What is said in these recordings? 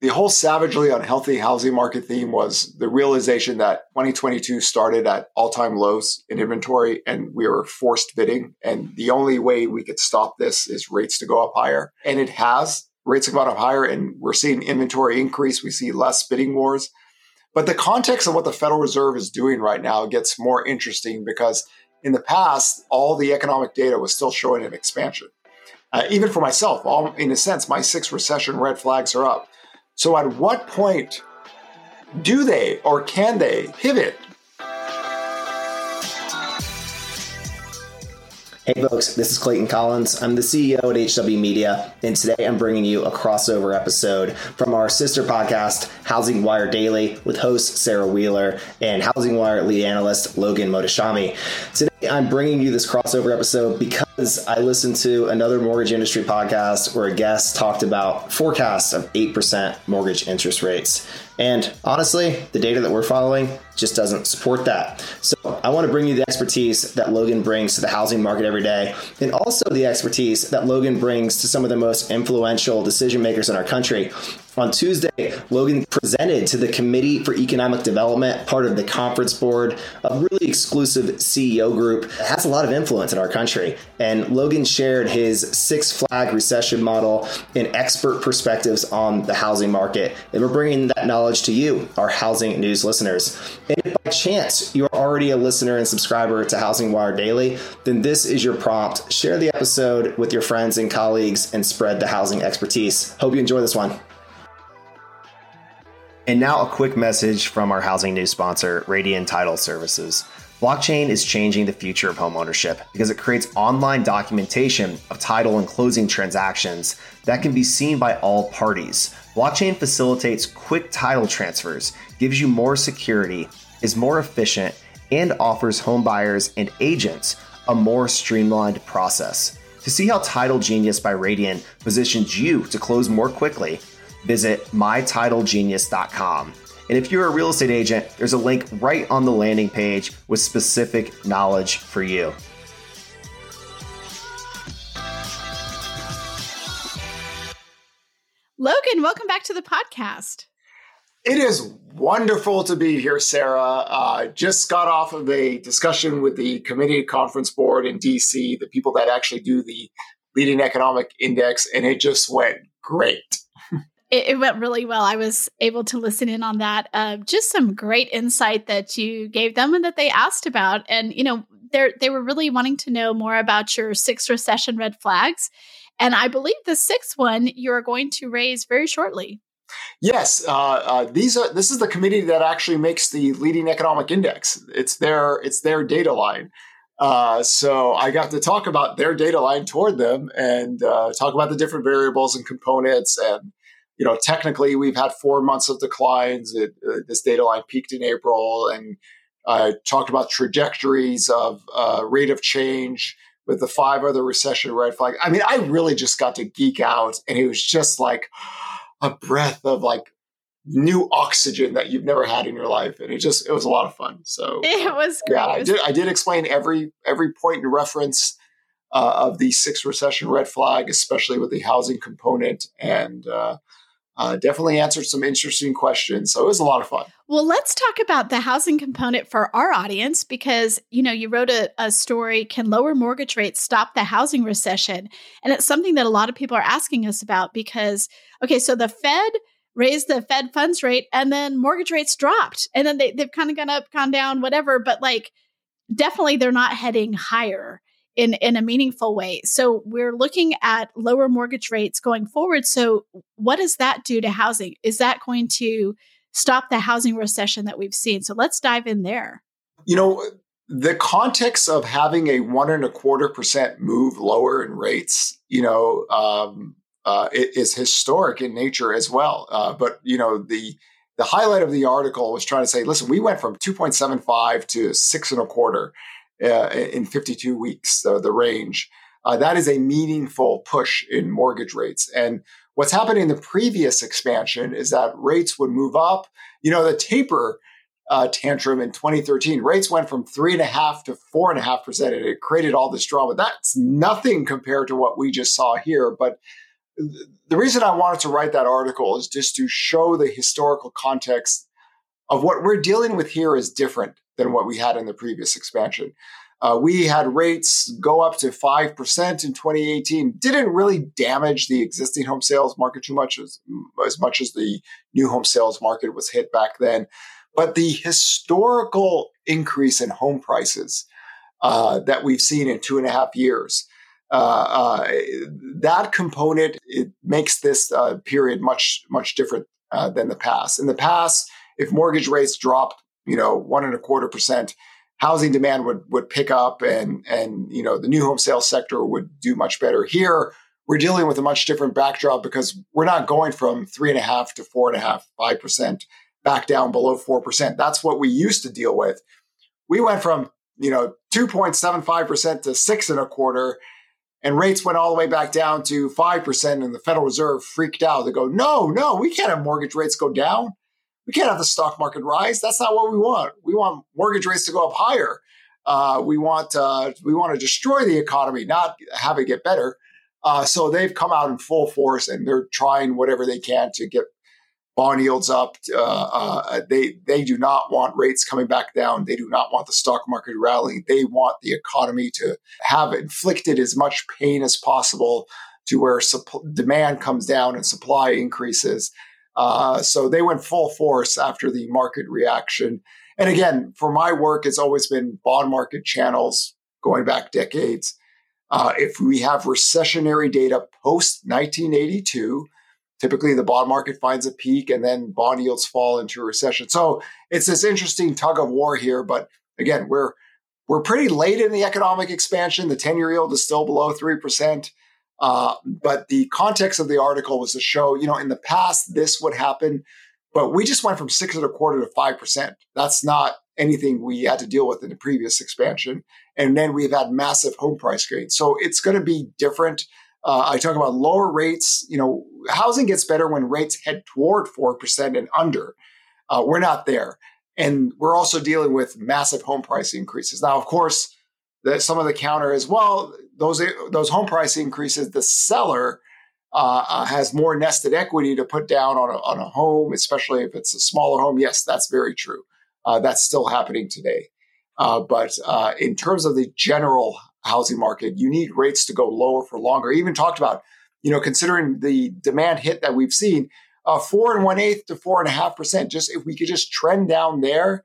the whole savagely unhealthy housing market theme was the realization that 2022 started at all-time lows in inventory and we were forced bidding. And the only way we could stop this is rates to go up higher. And it has. Rates have gone up higher and we're seeing inventory increase. We see less bidding wars. But the context of what the federal reserve is doing right now gets more interesting because in the past all the economic data was still showing an expansion. Uh, even for myself all in a sense my six recession red flags are up so, at what point do they or can they pivot? Hey folks, this is Clayton Collins. I'm the CEO at HW Media, and today I'm bringing you a crossover episode from our sister podcast, Housing Wire Daily, with host Sarah Wheeler and Housing Wire lead analyst Logan Mohtashami. Today I'm bringing you this crossover episode because I listened to another mortgage industry podcast where a guest talked about forecasts of 8% mortgage interest rates. And honestly, the data that we're following just doesn't support that. So I want to bring you the expertise that Logan brings to the housing market every day, and also the expertise that Logan brings to some of the most influential decision makers in our country. On Tuesday, Logan presented to the Committee for Economic Development, part of the conference board, a really exclusive CEO group that has a lot of influence in our country. And Logan shared his six flag recession model and expert perspectives on the housing market. And we're bringing that knowledge to you, our housing news listeners. And if by chance you're already a listener and subscriber to Housing Wire Daily, then this is your prompt. Share the episode with your friends and colleagues and spread the housing expertise. Hope you enjoy this one. And now a quick message from our housing news sponsor, Radian Title Services. Blockchain is changing the future of homeownership because it creates online documentation of title and closing transactions that can be seen by all parties. Blockchain facilitates quick title transfers, gives you more security, is more efficient, and offers homebuyers and agents a more streamlined process. To see how Title Genius by Radian positions you to close more quickly, visit mytitlegenius.com. And if you're a real estate agent, there's a link right on the landing page with specific knowledge for you. Logan, welcome back to the podcast. It is wonderful to be here, Sarah. Uh, just got off of a discussion with the committee conference board in DC, the people that actually do the leading economic index, and it just went great it, it, went really well. I was able to listen in on that. Uh, just some great insight that you gave them and that they asked about. And, you know, they they were really wanting to know more about your six recession red flags. And I believe the sixth one you're going to raise very shortly. Yes, uh, uh, these are. This is the committee that actually makes the leading economic index. It's their it's their data line. Uh, so I got to talk about their data line toward them and uh, talk about the different variables and components and you know, technically we've had four months of declines. It, uh, this data line peaked in April, and I talked about trajectories of uh, rate of change with the five other recession red flags. I mean, I really just got to geek out, and it was just like a breath of like new oxygen that you've never had in your life, and it just it was a lot of fun. So it was great. Yeah, I did. I did explain every every point in reference. Uh, of the six recession red flag, especially with the housing component, and uh, uh, definitely answered some interesting questions. So it was a lot of fun. Well, let's talk about the housing component for our audience because, you know, you wrote a, a, story Can lower mortgage rates stop the housing recession? And it's something that a lot of people are asking us about because, okay, so the Fed raised the Fed funds rate and then mortgage rates dropped. And then they, they've kind of gone up, gone down, whatever. But like, definitely they're not heading higher in in a meaningful way. So we're looking at lower mortgage rates going forward. So what does that do to housing? Is that going to stop the housing recession that we've seen? So let's dive in there. You know, the context of having a one and a quarter percent move lower in rates, you know, um, uh, is historic in nature as well. Uh, but you know, the the highlight of the article was trying to say, listen, we went from 2.75 to six and a quarter uh, in 52 weeks, the range. Uh, that is a meaningful push in mortgage rates. And what's happened in the previous expansion is that rates would move up. You know, the taper uh, tantrum in 2013, rates went from three and a half to four and a half percent, and it created all this drama. That's nothing compared to what we just saw here. But the reason I wanted to write that article is just to show the historical context of what we're dealing with here is different than what we had in the previous expansion. Uh, we had rates go up to 5% in 2018. Didn't really damage the existing home sales market too much as, as much as the new home sales market was hit back then. But the historical increase in home prices uh, that we've seen in two and a half years, uh, uh that component it makes this uh, period much much different uh, than the past. In the past, if mortgage rates dropped, you know, one and a quarter percent, housing demand would would pick up and and you know the new home sales sector would do much better. Here we're dealing with a much different backdrop because we're not going from three and a half to four and a half, five percent back down below four percent. That's what we used to deal with. We went from you know 2.75 percent to six and a quarter. And rates went all the way back down to 5%, and the Federal Reserve freaked out. They go, no, no, we can't have mortgage rates go down we can't have the stock market rise. That's not what we want. We want mortgage rates to go up higher. Uh, we want uh, we want to destroy the economy, not have it get better. Uh, so they've come out in full force and they're trying whatever they can to get bond yields up. Uh, uh, they they do not want rates coming back down. They do not want the stock market rallying. They want the economy to have inflicted as much pain as possible to where demand comes down and supply increases. Uh, so they went full force after the market reaction. And again, for my work, it's always been bond market channels going back decades. Uh, if we have recessionary data post 1982, typically the bond market finds a peak and then bond yields fall into a recession. So it's this interesting tug of war here. But again, we're we're pretty late in the economic expansion. The 10 year yield is still below 3%. Uh, but the context of the article was to show, you know, in the past this would happen, but we just went from six and a quarter to five percent. That's not anything we had to deal with in the previous expansion. And then we've had massive home price gains. So it's going to be different. Uh, I talk about lower rates. You know, housing gets better when rates head toward 4% and under. Uh, we're not there. And we're also dealing with massive home price increases. Now, of course, that some of the counter is well, those those home price increases, the seller uh, uh, has more nested equity to put down on a, on a home, especially if it's a smaller home. Yes, that's very true. Uh, that's still happening today. Uh, but uh, in terms of the general housing market, you need rates to go lower for longer. Even talked about, you know, considering the demand hit that we've seen, uh, four and one eighth to four and a half percent. Just if we could just trend down there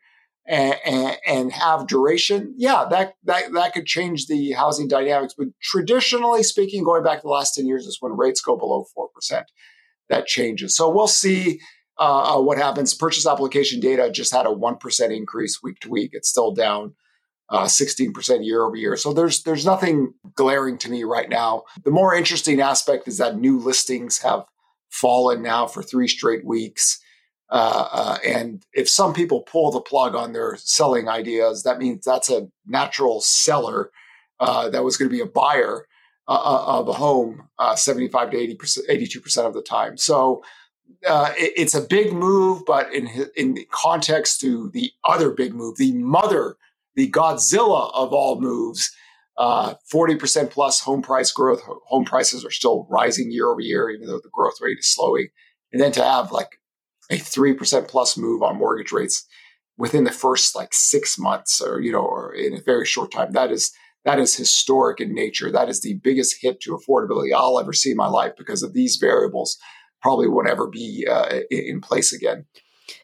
and, and, have duration, yeah, that, that, that could change the housing dynamics. But traditionally speaking, going back to the last 10 years is when rates go below 4%, that changes. So we'll see uh, uh, what happens. Purchase application data just had a 1% increase week to week. It's still down uh, 16% year over year. So there's, there's nothing glaring to me right now. The more interesting aspect is that new listings have fallen now for three straight weeks. Uh, uh, and if some people pull the plug on their selling ideas, that means that's a natural seller uh, that was going to be a buyer uh, uh, of a home 75 to 80 percent, 82 percent of the time. So it, it's a big move, but in in the context to the other big move, the mother, the Godzilla of all moves. Forty percent plus home price growth. Home prices are still rising year over year, even though the growth rate is slowing. And then to have like a 3% plus move on mortgage rates within the first like six months or, you know, or in a very short time. That is, that is historic in nature. That is the biggest hit to affordability I'll ever see in my life because of these variables probably won't ever be uh, in place again.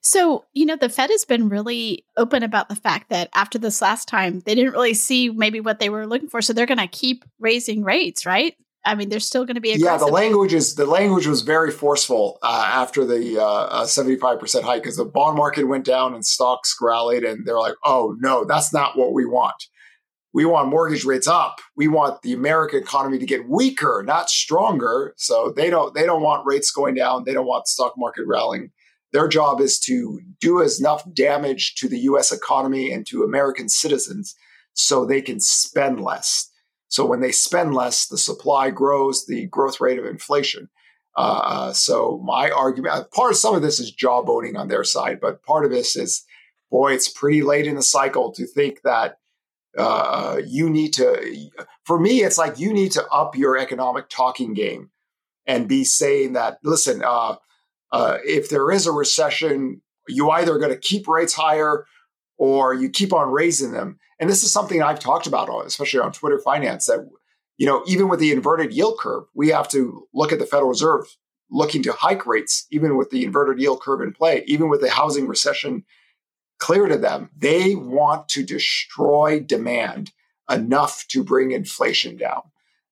So, you know, the Fed has been really open about the fact that after this last time, they didn't really see maybe what they were looking for. So they're going to keep raising rates, right? I mean, there's still going to be aggressive. yeah. The language is the language was very forceful uh, after the seventy five percent hike because the bond market went down and stocks rallied, and they're like, "Oh no, that's not what we want. We want mortgage rates up. We want the American economy to get weaker, not stronger. So they don't they don't want rates going down. They don't want the stock market rallying. Their job is to do enough damage to the U.S. economy and to American citizens so they can spend less." So when they spend less, the supply grows, the growth rate of inflation. Uh, uh, so my argument, uh, part of some of this is jawboning on their side, but part of this is, boy, it's pretty late in the cycle to think that uh, you need to. For me, it's like you need to up your economic talking game and be saying that, listen, uh, uh, if there is a recession, you either going to keep rates higher or you keep on raising them. And this is something I've talked about, especially on Twitter Finance, that you know even with the inverted yield curve, we have to look at the Federal Reserve looking to hike rates, even with the inverted yield curve in play, even with the housing recession clear to them. They want to destroy demand enough to bring inflation down.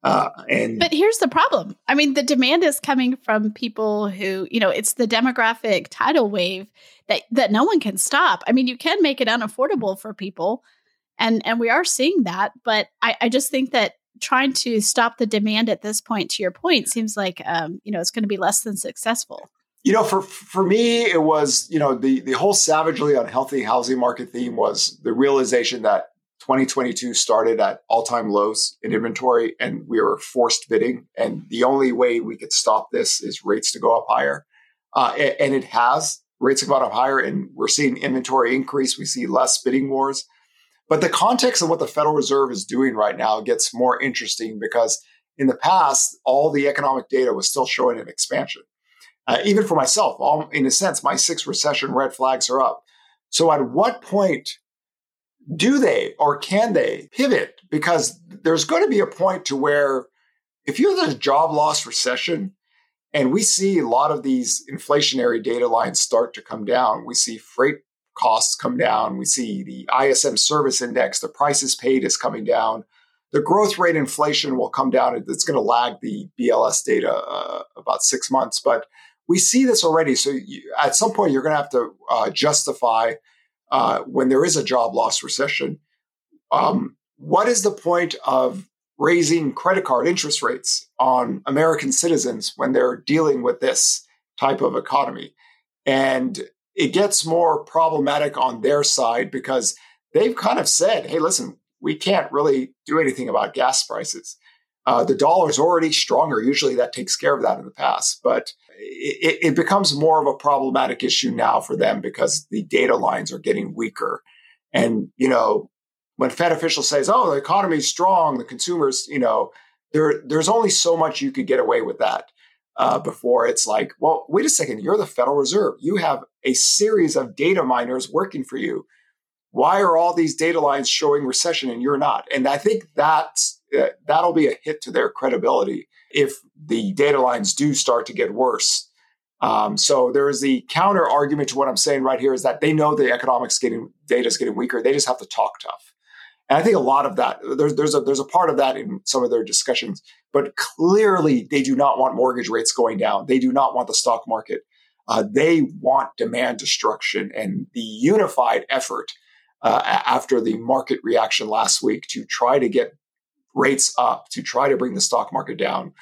Uh, and but here's the problem. I mean, the demand is coming from people who, you know, it's the demographic tidal wave that that no one can stop. I mean, you can make it unaffordable for people, and and we are seeing that. But I, I just think that trying to stop the demand at this point, to your point, seems like um, you know it's going to be less than successful. You know, for for me, it was you know the the whole savagely unhealthy housing market theme was the realization that 2022 started at all-time lows in inventory and we were forced bidding. And the only way we could stop this is rates to go up higher. Uh, and, it has. Rates have gone up higher and we're seeing inventory increase. We see less bidding wars. But the context of what the federal reserve is doing right now gets more interesting because in the past all the economic data was still showing an expansion. Uh, even for myself all, in a sense my six recession red flags are up. So at what point do they or can they pivot? Because there's going to be a point to where if you're in a job loss recession, and we see a lot of these inflationary data lines start to come down, we see freight costs come down, we see the ISM service index, the prices paid is coming down. The growth rate inflation will come down. It's going to lag the BLS data uh, about six months, but we see this already. So you, at some point, you're going to have to uh, justify uh, when there is a job loss recession. Um, what is the point of raising credit card interest rates on American citizens when they're dealing with this type of economy? And it gets more problematic on their side because they've kind of said, hey, listen, we can't really do anything about gas prices. Uh, the dollar is already stronger. Usually that takes care of that in the past. But it, it, becomes more of a problematic issue now for them because the data lines are getting weaker. And, you know, when Fed officials says, oh, the economy is strong, the consumers, you know, there, there's only so much you could get away with that uh, before it's like, well, wait a second, you're the Federal Reserve. You have a series of data miners working for you. Why are all these data lines showing recession and you're not? And I think that's, that'll be a hit to their credibility if the data lines do start to get worse. Um, so there is the counter argument to what I'm saying right here is that they know the economics getting data is getting weaker. They just have to talk tough. And I think a lot of that there's there's a there's a part of that in some of their discussions, but clearly they do not want mortgage rates going down. They do not want the stock market. Uh, they want demand destruction and the unified effort uh, after the market reaction last week to try to get rates up to try to bring the stock market down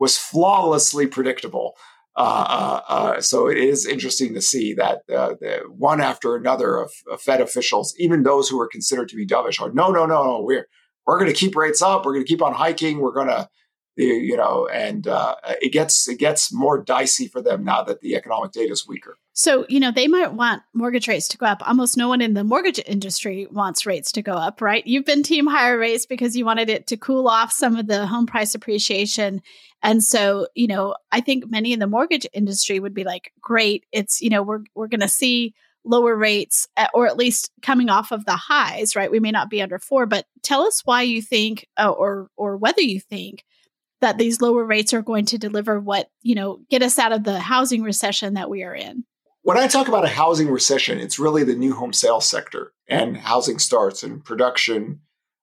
was flawlessly predictable. Uh, uh, uh, so it is interesting to see that uh, one after another of, of, Fed officials, even those who are considered to be dovish, are no, no, no, no. We're we're going to keep rates up. We're going to keep on hiking. We're going to you know, and uh, it gets it gets more dicey for them now that the economic data is weaker. So you know they might want mortgage rates to go up. Almost no one in the mortgage industry wants rates to go up, right? You've been team higher rates because you wanted it to cool off some of the home price appreciation, and so you know I think many in the mortgage industry would be like, great, it's you know we're we're going to see lower rates or at least coming off of the highs right we may not be under 4 but tell us why you think uh, or or whether you think that these lower rates are going to deliver what, you know, get us out of the housing recession that we are in. When I talk about a housing recession, it's really the new home sales sector and housing starts and production,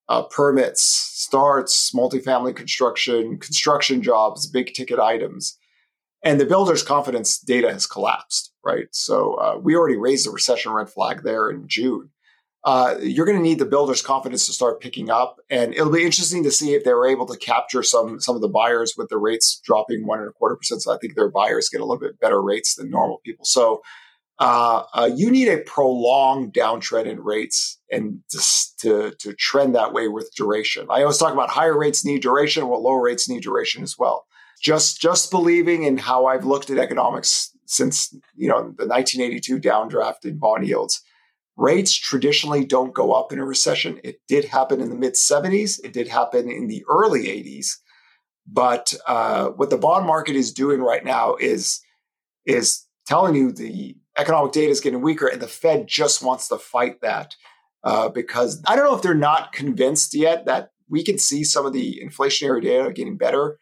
uh, permits, starts, multifamily construction, construction jobs, big ticket items. And the builder's confidence data has collapsed, right? So uh, we already raised the recession red flag there in June uh, you're going to need the builder's confidence to start picking up. And it'll be interesting to see if they were able to capture some some of the buyers with the rates dropping one and a quarter percent. So I think their buyers get a little bit better rates than normal people. So uh, uh, you need a prolonged downtrend in rates and to, to trend that way with duration. I always talk about higher rates need duration, well, lower rates need duration as well. Just just believing in how I've looked at economics since you know the 1982 downdraft in bond yields Rates traditionally don't go up in a recession. It did happen in the mid 70s, it did happen in the early 80s. But uh, what the bond market is doing right now is is telling you the economic data is getting weaker, and the Fed just wants to fight that uh, because I don't know if they're not convinced yet that we can see some of the inflationary data getting better.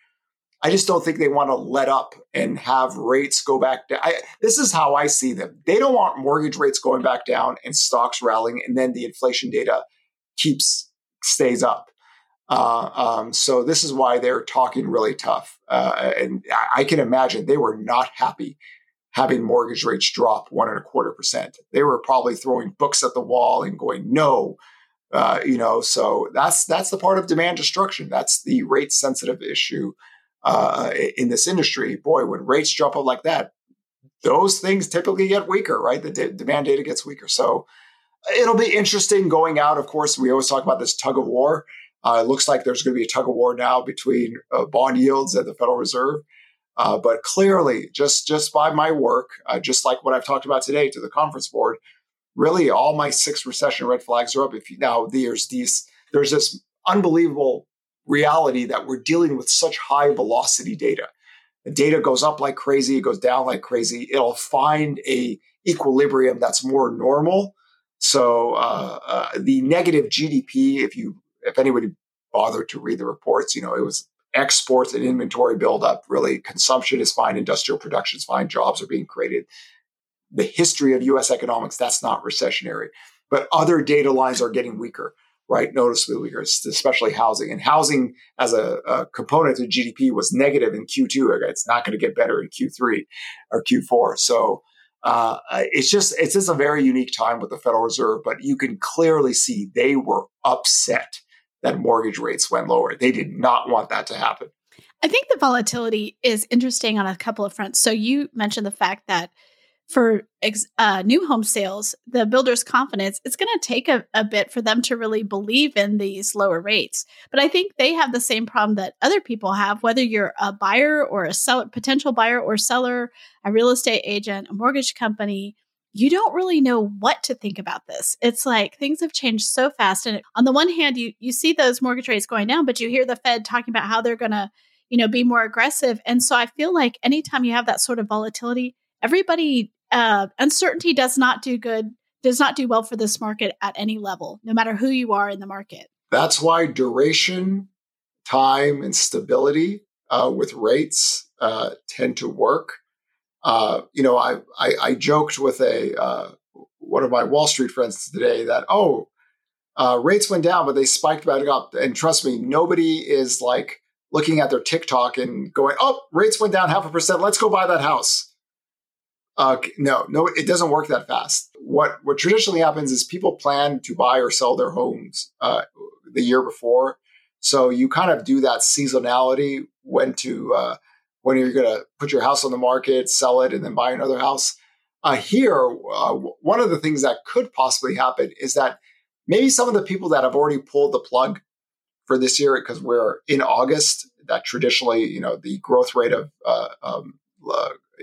I just don't think they want to let up and have rates go back down. I, this is how I see them. They don't want mortgage rates going back down and stocks rallying, and then the inflation data keeps stays up. Uh, um, so this is why they're talking really tough. Uh, and I can imagine they were not happy having mortgage rates drop one and a quarter percent. They were probably throwing books at the wall and going, no, uh, you know, so that's that's the part of demand destruction. That's the rate sensitive issue uh, in this industry. Boy, when rates drop up like that, those things typically get weaker, right? The de- demand data gets weaker. So it'll be interesting going out. Of course, we always talk about this tug of war. Uh, it looks like there's going to be a tug of war now between uh, bond yields and the Federal Reserve. Uh, but clearly, just just by my work, uh, just like what I've talked about today to the conference board, really all my six recession red flags are up. If you, now there's these, there's this unbelievable reality that we're dealing with such high velocity data. The data goes up like crazy, it goes down like crazy. It'll find a equilibrium that's more normal. So uh, uh, the negative GDP, if you if anybody bothered to read the reports, you know it was exports and inventory buildup. Really, consumption is fine, industrial production is fine, jobs are being created the history of US economics, that's not recessionary. But other data lines are getting weaker, right? Noticeably weaker, especially housing. And housing as a, a component of GDP was negative in Q2. It's not going to get better in Q3 or Q4. So uh, it's just it's just a very unique time with the Federal Reserve, but you can clearly see they were upset that mortgage rates went lower. They did not want that to happen. I think the volatility is interesting on a couple of fronts. So you mentioned the fact that for uh, new home sales, the builder's confidence, it's going to take a, a, bit for them to really believe in these lower rates. But I think they have the same problem that other people have, whether you're a buyer or a potential buyer or seller, a real estate agent, a mortgage company. You don't really know what to think about this. It's like things have changed so fast. And on the one hand, you you see those mortgage rates going down, but you hear the Fed talking about how they're going to, you know, be more aggressive. And so I feel like anytime you have that sort of volatility, everybody uh, uncertainty does not do good, does not do well for this market at any level, no matter who you are in the market. That's why duration, time, and stability uh, with rates uh, tend to work. Uh, you know, I, I, I joked with a uh, one of my Wall Street friends today that oh, uh, rates went down, but they spiked back up. And trust me, nobody is like looking at their TikTok and going, oh, rates went down half a percent. Let's go buy that house. Uh, no, no, it doesn't work that fast. What what traditionally happens is people plan to buy or sell their homes uh, the year before, so you kind of do that seasonality when to uh, when you're going to put your house on the market, sell it, and then buy another house. Uh, here, uh, one of the things that could possibly happen is that maybe some of the people that have already pulled the plug for this year because we're in August, that traditionally, you know, the growth rate of uh, um,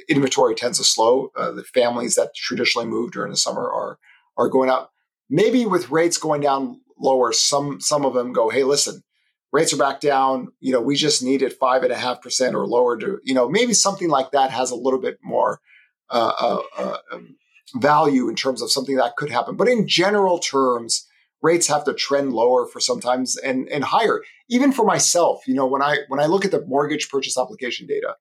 inventory tends to slow. Uh, the families that traditionally move during the summer are are going up. Maybe with rates going down lower, some some of them go, hey, listen, rates are back down. You know, we just needed five and a half percent or lower to, you know, maybe something like that has a little bit more uh, uh, uh um, value in terms of something that could happen. But in general terms, rates have to trend lower for sometimes and and higher. Even for myself, you know, when I when I look at the mortgage purchase application data,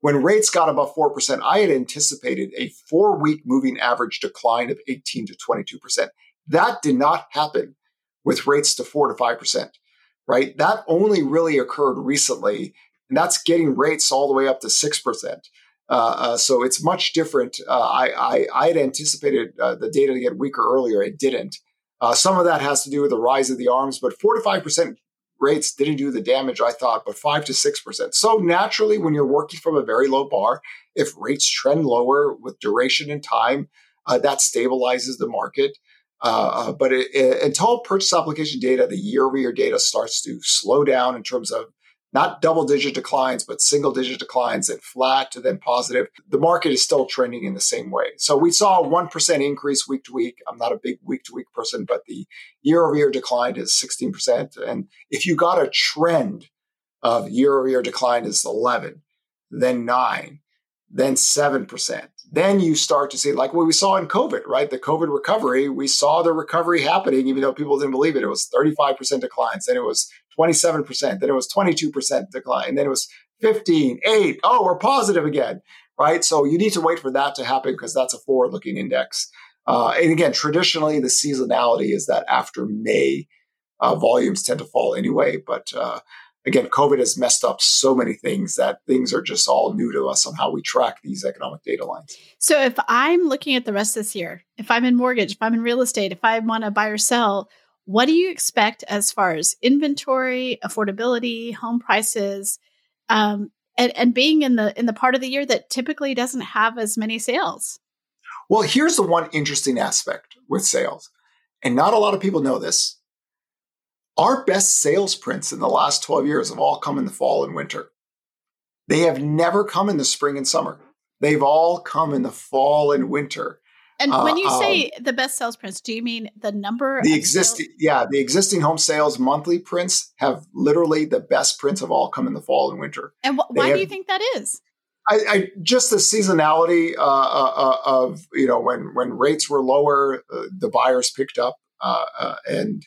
when rates got above 4%, I had anticipated a four week moving average decline of 18 to 22%. That did not happen with rates to 4 to 5%, right? That only really occurred recently, and that's getting rates all the way up to 6%. Uh, uh, so it's much different. Uh, I, I, I, had anticipated uh, the data to get weaker earlier. It didn't. Uh, some of that has to do with the rise of the arms, but 4 to 5% rates didn't do the damage I thought, but five to six percent. So naturally, when you're working from a very low bar, if rates trend lower with duration and time, uh, that stabilizes the market. Uh, uh but it, it, until purchase application data, the year over year data starts to slow down in terms of not double digit declines, but single digit declines and flat to then positive. The market is still trending in the same way. So we saw a 1% increase week to week. I'm not a big week to week person, but the year over year decline is 16%. And if you got a trend of year over year decline is 11, then 9, then 7%. Then you start to see, like what we saw in COVID, right? The COVID recovery, we saw the recovery happening, even though people didn't believe it. It was 35% declines, then it was 27%, then it was 22% decline, then it was 15, 8, oh, we're positive again, right? So you need to wait for that to happen because that's a forward looking index. Uh, and again, traditionally, the seasonality is that after May, uh, volumes tend to fall anyway. But uh, again, COVID has messed up so many things that things are just all new to us on how we track these economic data lines. So if I'm looking at the rest of this year, if I'm in mortgage, if I'm in real estate, if I want to buy or sell, what do you expect as far as inventory, affordability, home prices, um, and, and being in the in the part of the year that typically doesn't have as many sales? Well, here's the one interesting aspect with sales, and not a lot of people know this. Our best sales prints in the last 12 years have all come in the fall and winter. They have never come in the spring and summer. They've all come in the fall and winter. And when you uh, say um, the best sales prints, do you mean the number? The existing, sales? yeah, the existing home sales monthly prints have literally the best prints of all come in the fall and winter. And wh- why have, do you think that is? I, I just the seasonality uh, uh, uh of you know when when rates were lower, uh, the buyers picked up, uh, and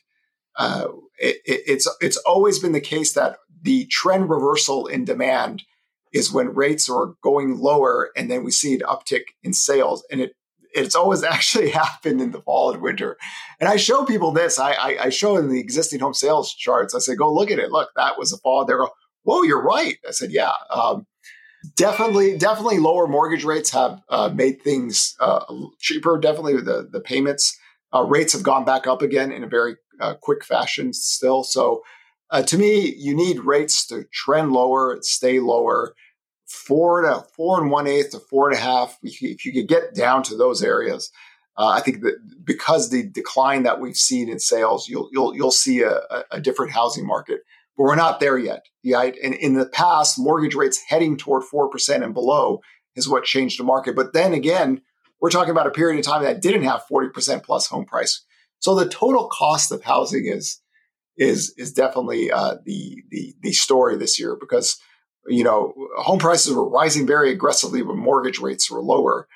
it, it's it's always been the case that the trend reversal in demand is when rates are going lower, and then we see an uptick in sales, and it it's always actually happened in the fall and winter. And I show people this. I, I, I show in the existing home sales charts. I say, go look at it. Look, that was the fall. They go, whoa, you're right. I said, yeah. Um, definitely, definitely lower mortgage rates have uh, made things uh, cheaper. Definitely the the payments uh, rates have gone back up again in a very uh, quick fashion still. So uh, to me, you need rates to trend lower, stay lower, four to four and one eighth to four and a half. If you, could get down to those areas, uh, I think that because the decline that we've seen in sales, you'll you'll you'll see a, a different housing market. But we're not there yet. Yeah, and in the past, mortgage rates heading toward four percent and below is what changed the market. But then again, we're talking about a period of time that didn't have forty percent plus home price so the total cost of housing is is is definitely uh, the the the story this year because you know home prices were rising very aggressively, but mortgage rates were lower.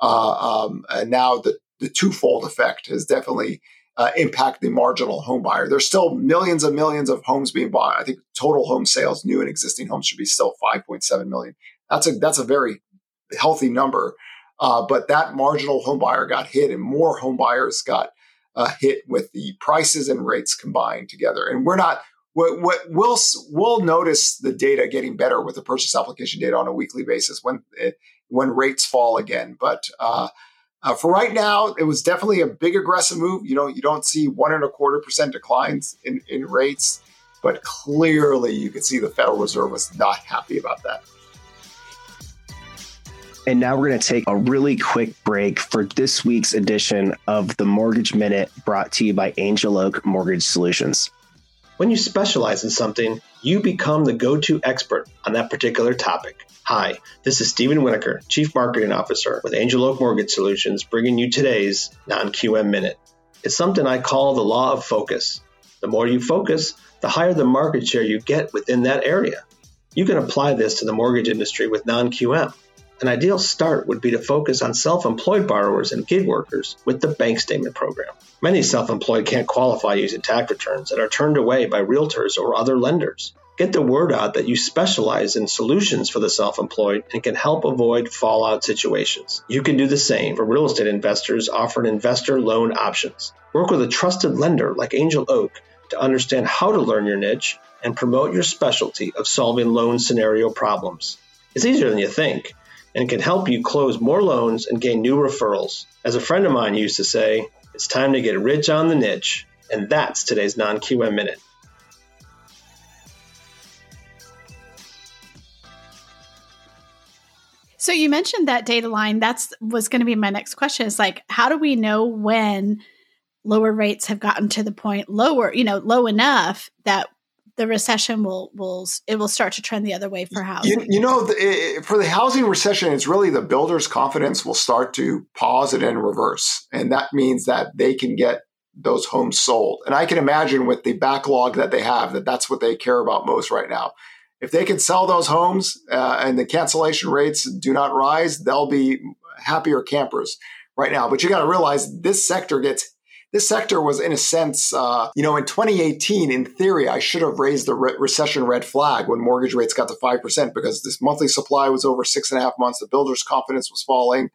Uh, um, and now the the twofold effect has definitely uh, impacted the marginal home buyer. There's still millions and millions of homes being bought. I think total home sales, new and existing homes, should be still 5.7 million. That's a that's a very healthy number. Uh, but that marginal home buyer got hit, and more home buyers got uh, hit with the prices and rates combined together. And we're not what, what we'll we'll notice the data getting better with the purchase application data on a weekly basis when it, when rates fall again. But uh, uh, for right now, it was definitely a big aggressive move. You know, you don't see one and a quarter percent declines in, in rates, but clearly you can see the Federal Reserve was not happy about that. And now we're going to take a really quick break for this week's edition of the Mortgage Minute brought to you by Angel Oak Mortgage Solutions. When you specialize in something, you become the go to expert on that particular topic. Hi, this is Stephen Winokur, Chief Marketing Officer with Angel Oak Mortgage Solutions, bringing you today's non QM Minute. It's something I call the law of focus. The more you focus, the higher the market share you get within that area. You can apply this to the mortgage industry with non QM. An ideal start would be to focus on self employed borrowers and gig workers with the bank statement program. Many self employed can't qualify using tax returns and are turned away by realtors or other lenders. Get the word out that you specialize in solutions for the self employed and can help avoid fallout situations. You can do the same for real estate investors offering investor loan options. Work with a trusted lender like Angel Oak to understand how to learn your niche and promote your specialty of solving loan scenario problems. It's easier than you think and can help you close more loans and gain new referrals. As a friend of mine used to say, it's time to get rich on the niche, and that's today's non QM Minute. So you mentioned that data line. That's was going to be my next question. Is like, how do we know when lower rates have gotten to the point lower, you know, low enough that the recession will will it will start to trend the other way for housing. You, you know, the, it, for the housing recession, it's really the builders' confidence will start to pause it and reverse, and that means that they can get those homes sold. And I can imagine with the backlog that they have, that that's what they care about most right now. if they can sell those homes uh, and the cancellation rates do not rise, they'll be happier campers right now. But you got to realize this sector gets this sector was in a sense, uh, you know, in 2018, in theory, I should have raised the re- recession red flag when mortgage rates got to 5% because this monthly supply was over six and a half months. The builder's confidence was falling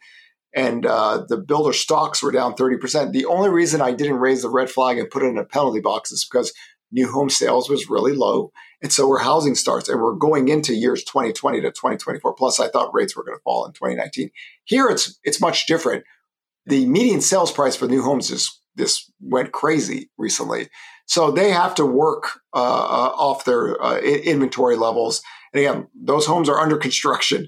and uh, the builder stocks were down 30%. The only reason I didn't raise the red flag and put it in a penalty box is because new home sales was really low. And so were housing starts. And we're going into years 2020 to 2024. Plus, I thought rates were going to fall in 2019. Here, it's it's much different. The median sales price for new homes is this went crazy recently. So they have to work uh, uh off their uh, inventory levels. And again, those homes are under construction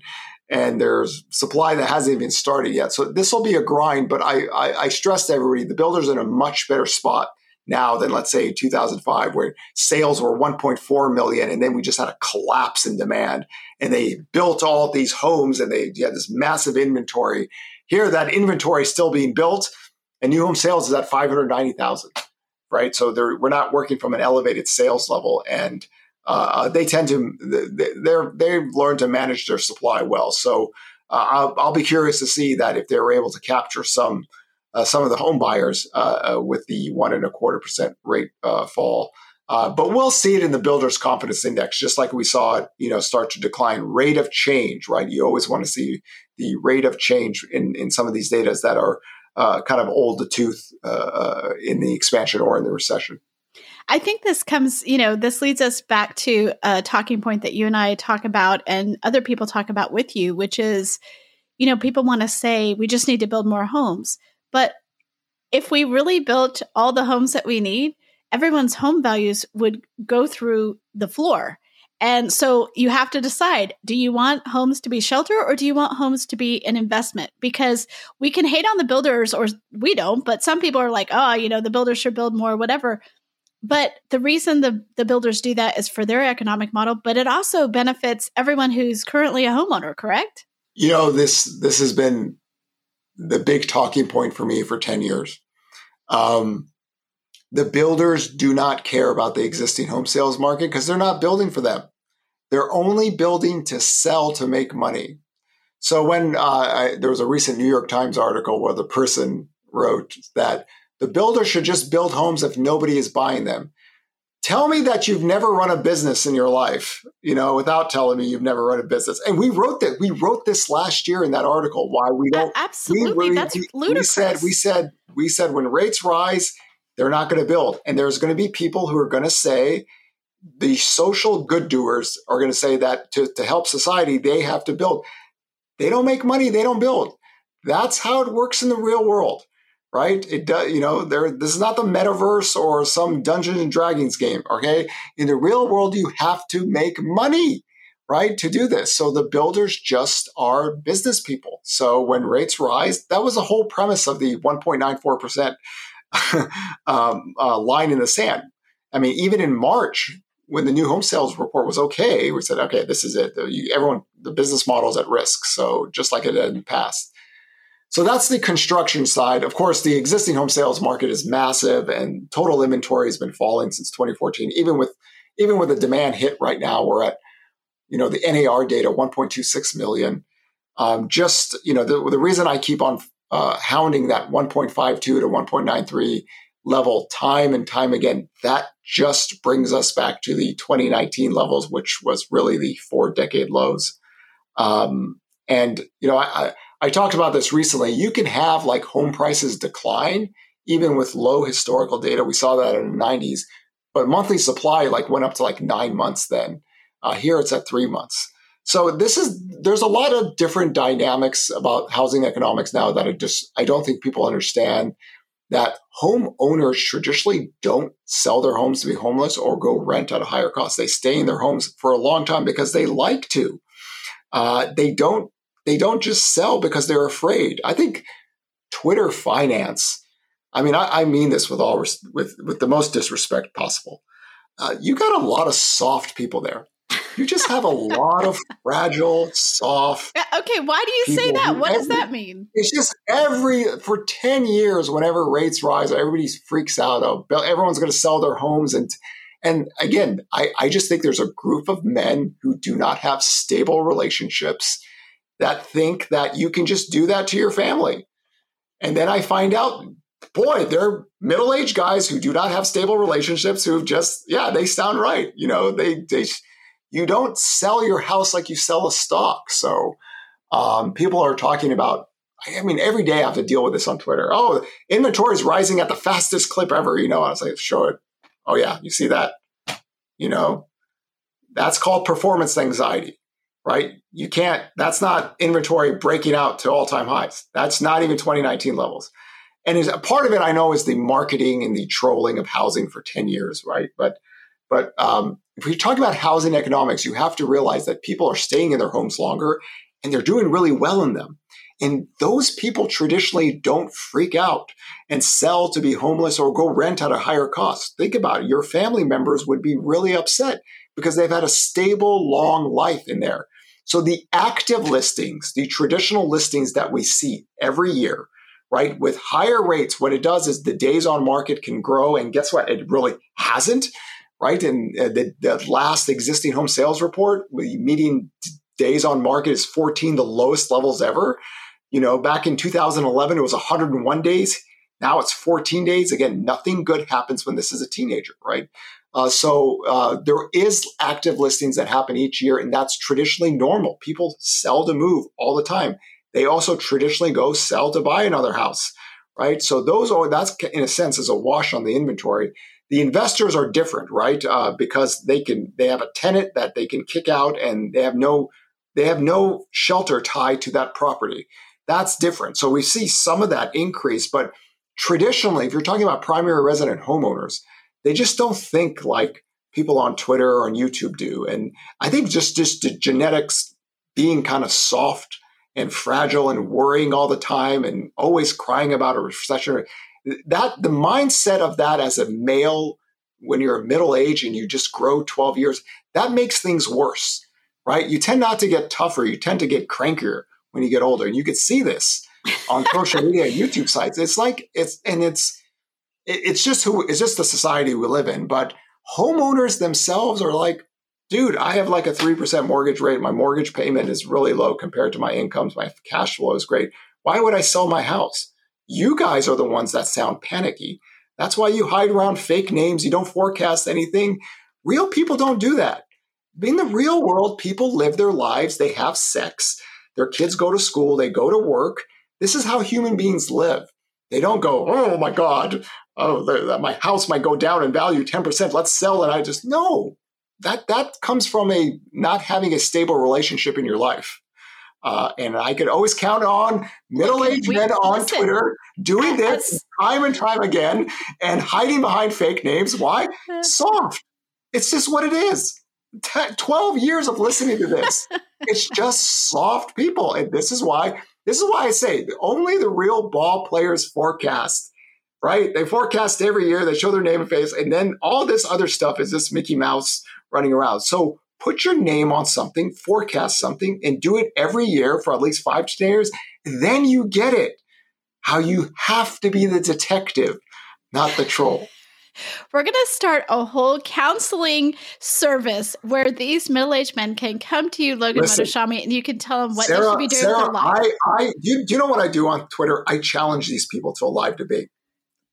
and there's supply that hasn't even started yet. So this will be a grind, but I, I, I stress to everybody, the builder's in a much better spot now than let's say 2005 where sales were 1.4 million and then we just had a collapse in demand and they built all these homes and they had this massive inventory here that inventory is still being built and new home sales is at 590,000 right so we're not working from an elevated sales level and uh, they tend to they're they've learned to manage their supply well so uh, I'll, I'll, be curious to see that if they're able to capture some uh, some of the home buyers uh, uh, with the one and a quarter percent rate uh, fall. Uh, but we'll see it in the builder's confidence index, just like we saw it, you know, start to decline. Rate of change, right? You always want to see the rate of change in, in some of these data that are uh, kind of old the tooth in the expansion or in the recession. I think this comes, you know, this leads us back to a talking point that you and I talk about and other people talk about with you, which is, you know, people want to say we just need to build more homes. But if we really built all the homes that we need, everyone's home values would go through the floor. And so you have to decide do you want homes to be shelter or do you want homes to be an investment? Because we can hate on the builders or we don't, but some people are like, oh, you know, the builders should build more, whatever. But the reason the, the builders do that is for their economic model, but it also benefits everyone who's currently a homeowner, correct? You know, this this has been the big talking point for me for 10 years. Um, the builders do not care about the existing home sales market because they're not building for them. They're only building to sell to make money. So when uh, I, there was a recent New York Times article where the person wrote that the builder should just build homes if nobody is buying them tell me that you've never run a business in your life you know without telling me you've never run a business and we wrote that we wrote this last year in that article why we don't absolutely we, that's we, ludicrous we said we said we said when rates rise they're not going to build and there's going to be people who are going to say the social good doers are going to say that to, to help society they have to build they don't make money they don't build that's how it works in the real world right? It does, you know, there. This is not the metaverse or some Dungeons and Dragons game. Okay, in the real world, you have to make money, right, to do this. So the builders just are business people. So when rates rise, that was the whole premise of the 1.94 percent um, uh, line in the sand. I mean, even in March. When the new home sales report was okay, we said, okay, this is it. everyone, the business model is at risk. So just like it had in the past. So that's the construction side. Of course, the existing home sales market is massive and total inventory has been falling since 2014. Even with even with the demand hit right now, we're at, you know, the NAR data, 1.26 million. Um, just, you know, the, the reason I keep on uh, hounding that 1.52 to 1.93 level time and time again, that just brings us back to the 2019 levels, which was really the four decade lows. Um, and, you know, I, I I talked about this recently. You can have like home prices decline even with low historical data. We saw that in the 90s, but monthly supply like went up to like nine months then. Uh, here it's at three months. So this is there's a lot of different dynamics about housing economics now that I just I don't think people understand that homeowners traditionally don't sell their homes to be homeless or go rent at a higher cost. They stay in their homes for a long time because they like to. Uh, they don't they don't just sell because they're afraid. I think Twitter finance. I mean, I, I mean this with all res- with with the most disrespect possible. Uh, you got a lot of soft people there. You just have a lot of fragile, soft. Okay, why do you say that? What every, does that mean? It's just every for ten years, whenever rates rise, everybody freaks out. Oh, everyone's going to sell their homes, and And again, I, I just think there's a group of men who do not have stable relationships that think that you can just do that to your family. And then I find out, boy, they're middle aged guys who do not have stable relationships who just, yeah, they sound right. You know, they, they, you don't sell your house like you sell a stock. So um, people are talking about I mean, every day I have to deal with this on Twitter. Oh, inventory is rising at the fastest clip ever. You know, I was like, show it. Oh yeah, you see that? You know, that's called performance anxiety, right? You can't. That's not inventory breaking out to all time highs. That's not even 2019 levels. And part of it I know is the marketing and the trolling of housing for 10 years, right? But but um, if we talk about housing economics, you have to realize that people are staying in their homes longer and they're doing really well in them. And those people traditionally don't freak out and sell to be homeless or go rent at a higher cost. Think about it. Your family members would be really upset because they've had a stable, long life in there. So the active listings, the traditional listings that we see every year, right, with higher rates, what it does is the days on market can grow. And guess what? It really hasn't, right? And uh, the, the last existing home sales report, median days on market is 14, the lowest levels ever. You know, back in 2011, it was 101 days. Now it's 14 days. Again, nothing good happens when this is a teenager, right? Uh, so uh, there is active listings that happen each year, and that's traditionally normal. People sell to move all the time. They also traditionally go sell to buy another house, right? So those are that's in a sense is a wash on the inventory. The investors are different, right? Uh, because they can they have a tenant that they can kick out, and they have no they have no shelter tied to that property. That's different. So we see some of that increase, but traditionally, if you're talking about primary resident homeowners, they just don't think like people on Twitter or on YouTube do. And I think just just the genetics being kind of soft and fragile and worrying all the time and always crying about a recession. That the mindset of that as a male when you're middle age and you just grow 12 years, that makes things worse, right? You tend not to get tougher, you tend to get crankier when you get older. And you could see this on social media YouTube sites. It's like it's and it's it's just who it's just the society we live in. But homeowners themselves are like, dude, I have like a three percent mortgage rate. My mortgage payment is really low compared to my incomes. My cash flow is great. Why would I sell my house? You guys are the ones that sound panicky. That's why you hide around fake names. You don't forecast anything. Real people don't do that. In the real world, people live their lives. They have sex. Their kids go to school, they go to work. This is how human beings live. They don't go, oh my God, oh, the, the, my house might go down in value 10%. Let's sell it. I just, no, that, that comes from a not having a stable relationship in your life. Uh, and I could always count on middle-aged men on listen, Twitter doing this time and time again and hiding behind fake names. Why? Soft. It's just what it is. 12 years of listening to this. it's just soft people. And this is why, this is why I say only the real ball players forecast, right? They forecast every year, they show their name and face, and then all this other stuff is this Mickey Mouse running around. So put your name on something, forecast something, and do it every year for at least five to 10 years. Then you get it. How you have to be the detective, not the troll. We're going to start a whole counseling service where these middle aged men can come to you, Logan Mohtashami, and you can tell them what Sarah, they should be doing Sarah, with their life. I, I, you, you know what I do on Twitter? I challenge these people to a live debate.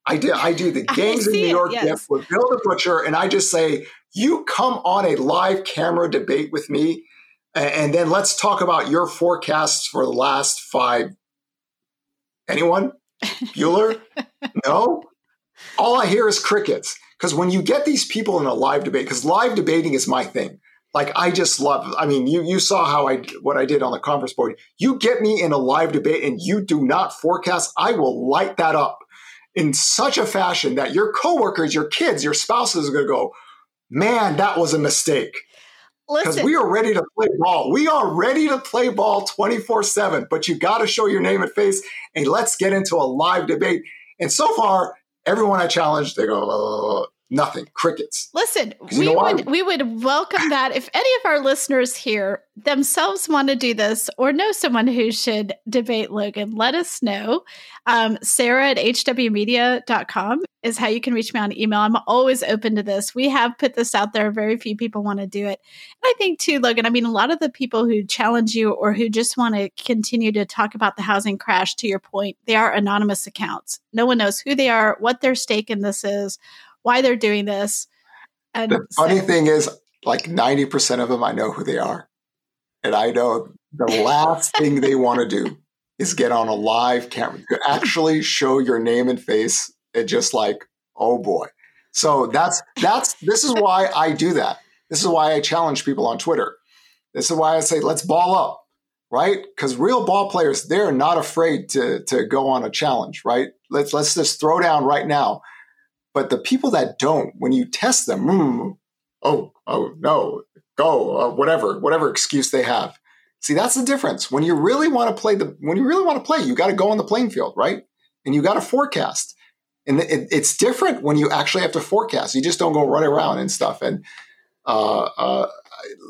I do, I do the gangs in New York it, yes. with Bill the Butcher, and I just say, you come on a live camera debate with me, and then let's talk about your forecasts for the last five. Anyone? Bueller? no? all I hear is crickets. Because when you get these people in a live debate, because live debating is my thing. Like I just love. I mean, you you saw how I what I did on the conference board. You get me in a live debate, and you do not forecast. I will light that up in such a fashion that your coworkers, your kids, your spouses are going to go, "Man, that was a mistake." Because we are ready to play ball. We are ready to play ball 24 7, but you got to show your name and face and let's get into a live debate. And so far, everyone I challenge, they go, Nothing. Crickets. Listen, we would we would welcome that if any of our listeners here themselves want to do this or know someone who should debate Logan, let us know. Um, Sarah at hwmedia.com is how you can reach me on email. I'm always open to this. We have put this out there. Very few people want to do it. And I think too, Logan, I mean, a lot of the people who challenge you or who just want to continue to talk about the housing crash, to your point, they are anonymous accounts. No one knows who they are, what their stake in this is why they're doing this. And the funny thing is, like 90% of them, I know who they are. And I know the last thing they want to do is get on a live camera to actually show your name and face and just like, oh boy. So that's, that's, this is why I do that. This is why I challenge people on Twitter. This is why I say, let's ball up, right? Because real ball players, they're not afraid to, to go on a challenge, right? Let's, let's just throw down right now but the people that don't, when you test them, mm, oh, oh no, go, uh, whatever, whatever excuse they have. See, that's the difference. When you really want to play the, when you really want to play, you got to go on the playing field, right? And you got to forecast. And it, it's different when you actually have to forecast. You just don't go run around and stuff. And uh, uh,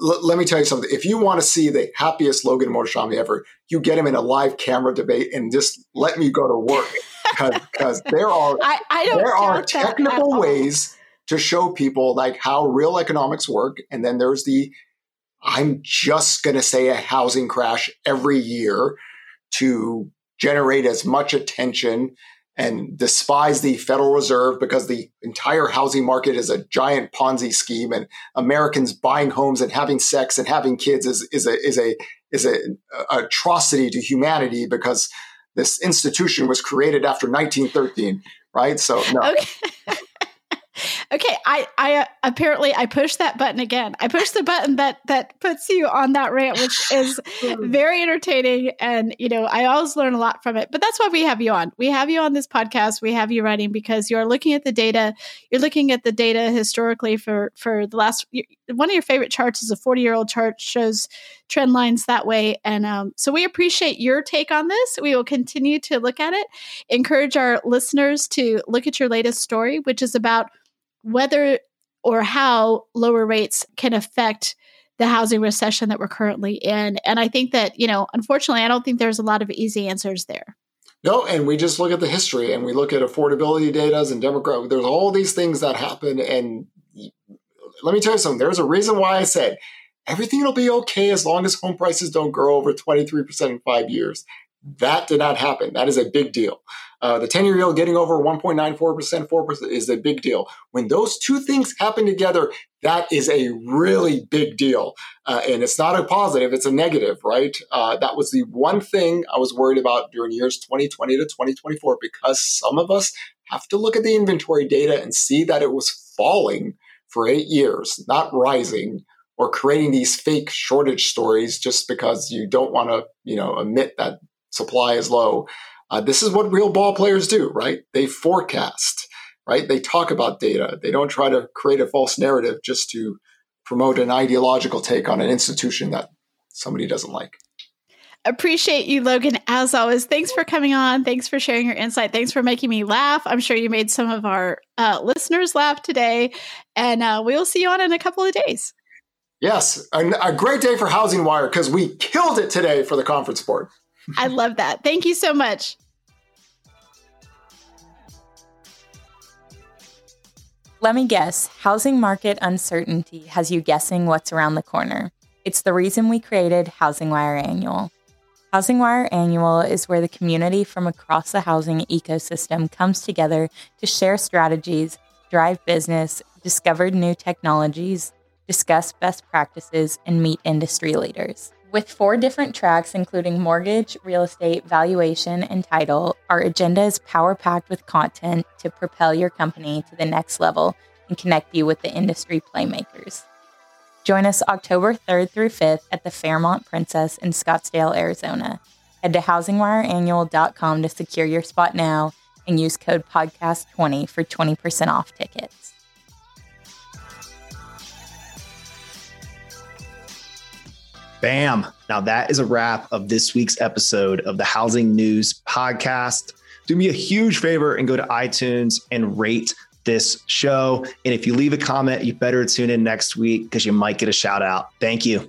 l- let me tell you something. If you want to see the happiest Logan Mohtashami ever, you get him in a live camera debate and just let me go to work because there are I, I there are technical ways to show people like how real economics work, and then there's the I'm just going to say a housing crash every year to generate as much attention and despise the Federal Reserve because the entire housing market is a giant Ponzi scheme, and Americans buying homes and having sex and having kids is is a is a is a, atrocity to humanity because this institution was created after 1913, right? So no. Okay. okay, I I uh, apparently I pushed that button again. I pushed the button that that puts you on that rant, which is very entertaining, and you know I always learn a lot from it. But that's why we have you on. We have you on this podcast. We have you writing because you're looking at the data. You're looking at the data historically for for the last. One of your favorite charts is a 40 year old chart shows trend lines that way, and um, so we appreciate your take on this. We will continue to look at it. Encourage our listeners to look at your latest story, which is about whether or how lower rates can affect the housing recession that we're currently in. And I think that, you know, unfortunately, I don't think there's a lot of easy answers there. No, and we just look at the history and we look at affordability data and Democrat. There's all these things that happen. And let me tell you something. There's a reason why I said everything will be okay as long as home prices don't grow over 23% in five years. That did not happen. That is a big deal. Uh, the 10 year yield getting over 1.94%, 4% is a big deal. When those two things happen together, that is a really big deal. Uh, and it's not a positive, it's a negative, right? Uh, that was the one thing I was worried about during years 2020 to 2024 because some of us have to look at the inventory data and see that it was falling for eight years, not rising or creating these fake shortage stories just because you don't want to, you know, admit that supply is low. Uh, this is what real ball players do, right? They forecast, right? They talk about data. They don't try to create a false narrative just to promote an ideological take on an institution that somebody doesn't like. Appreciate you, Logan, as always. Thanks for coming on. Thanks for sharing your insight. Thanks for making me laugh. I'm sure you made some of our uh, listeners laugh today. And uh, we'll see you on in a couple of days. Yes, a, a great day for Housing Wire because we killed it today for the conference board. I love that. Thank you so much. Let me guess, housing market uncertainty has you guessing what's around the corner. It's the reason we created Housing Wire Annual. Housing Wire Annual is where the community from across the housing ecosystem comes together to share strategies, drive business, discover new technologies, discuss best practices, and meet industry leaders. With four different tracks, including mortgage, real estate, valuation, and title, our agenda is power packed with content to propel your company to the next level and connect you with the industry playmakers. Join us October 3rd through 5th at the Fairmont Princess in Scottsdale, Arizona. Head to housingwireannual.com to secure your spot now and use code podcast20 for 20% off tickets. Bam. Now, that is a wrap of this week's episode of the Housing News Podcast. Do me a huge favor and go to iTunes and rate this show. And if you leave a comment, you better tune in next week because you might get a shout out. Thank you.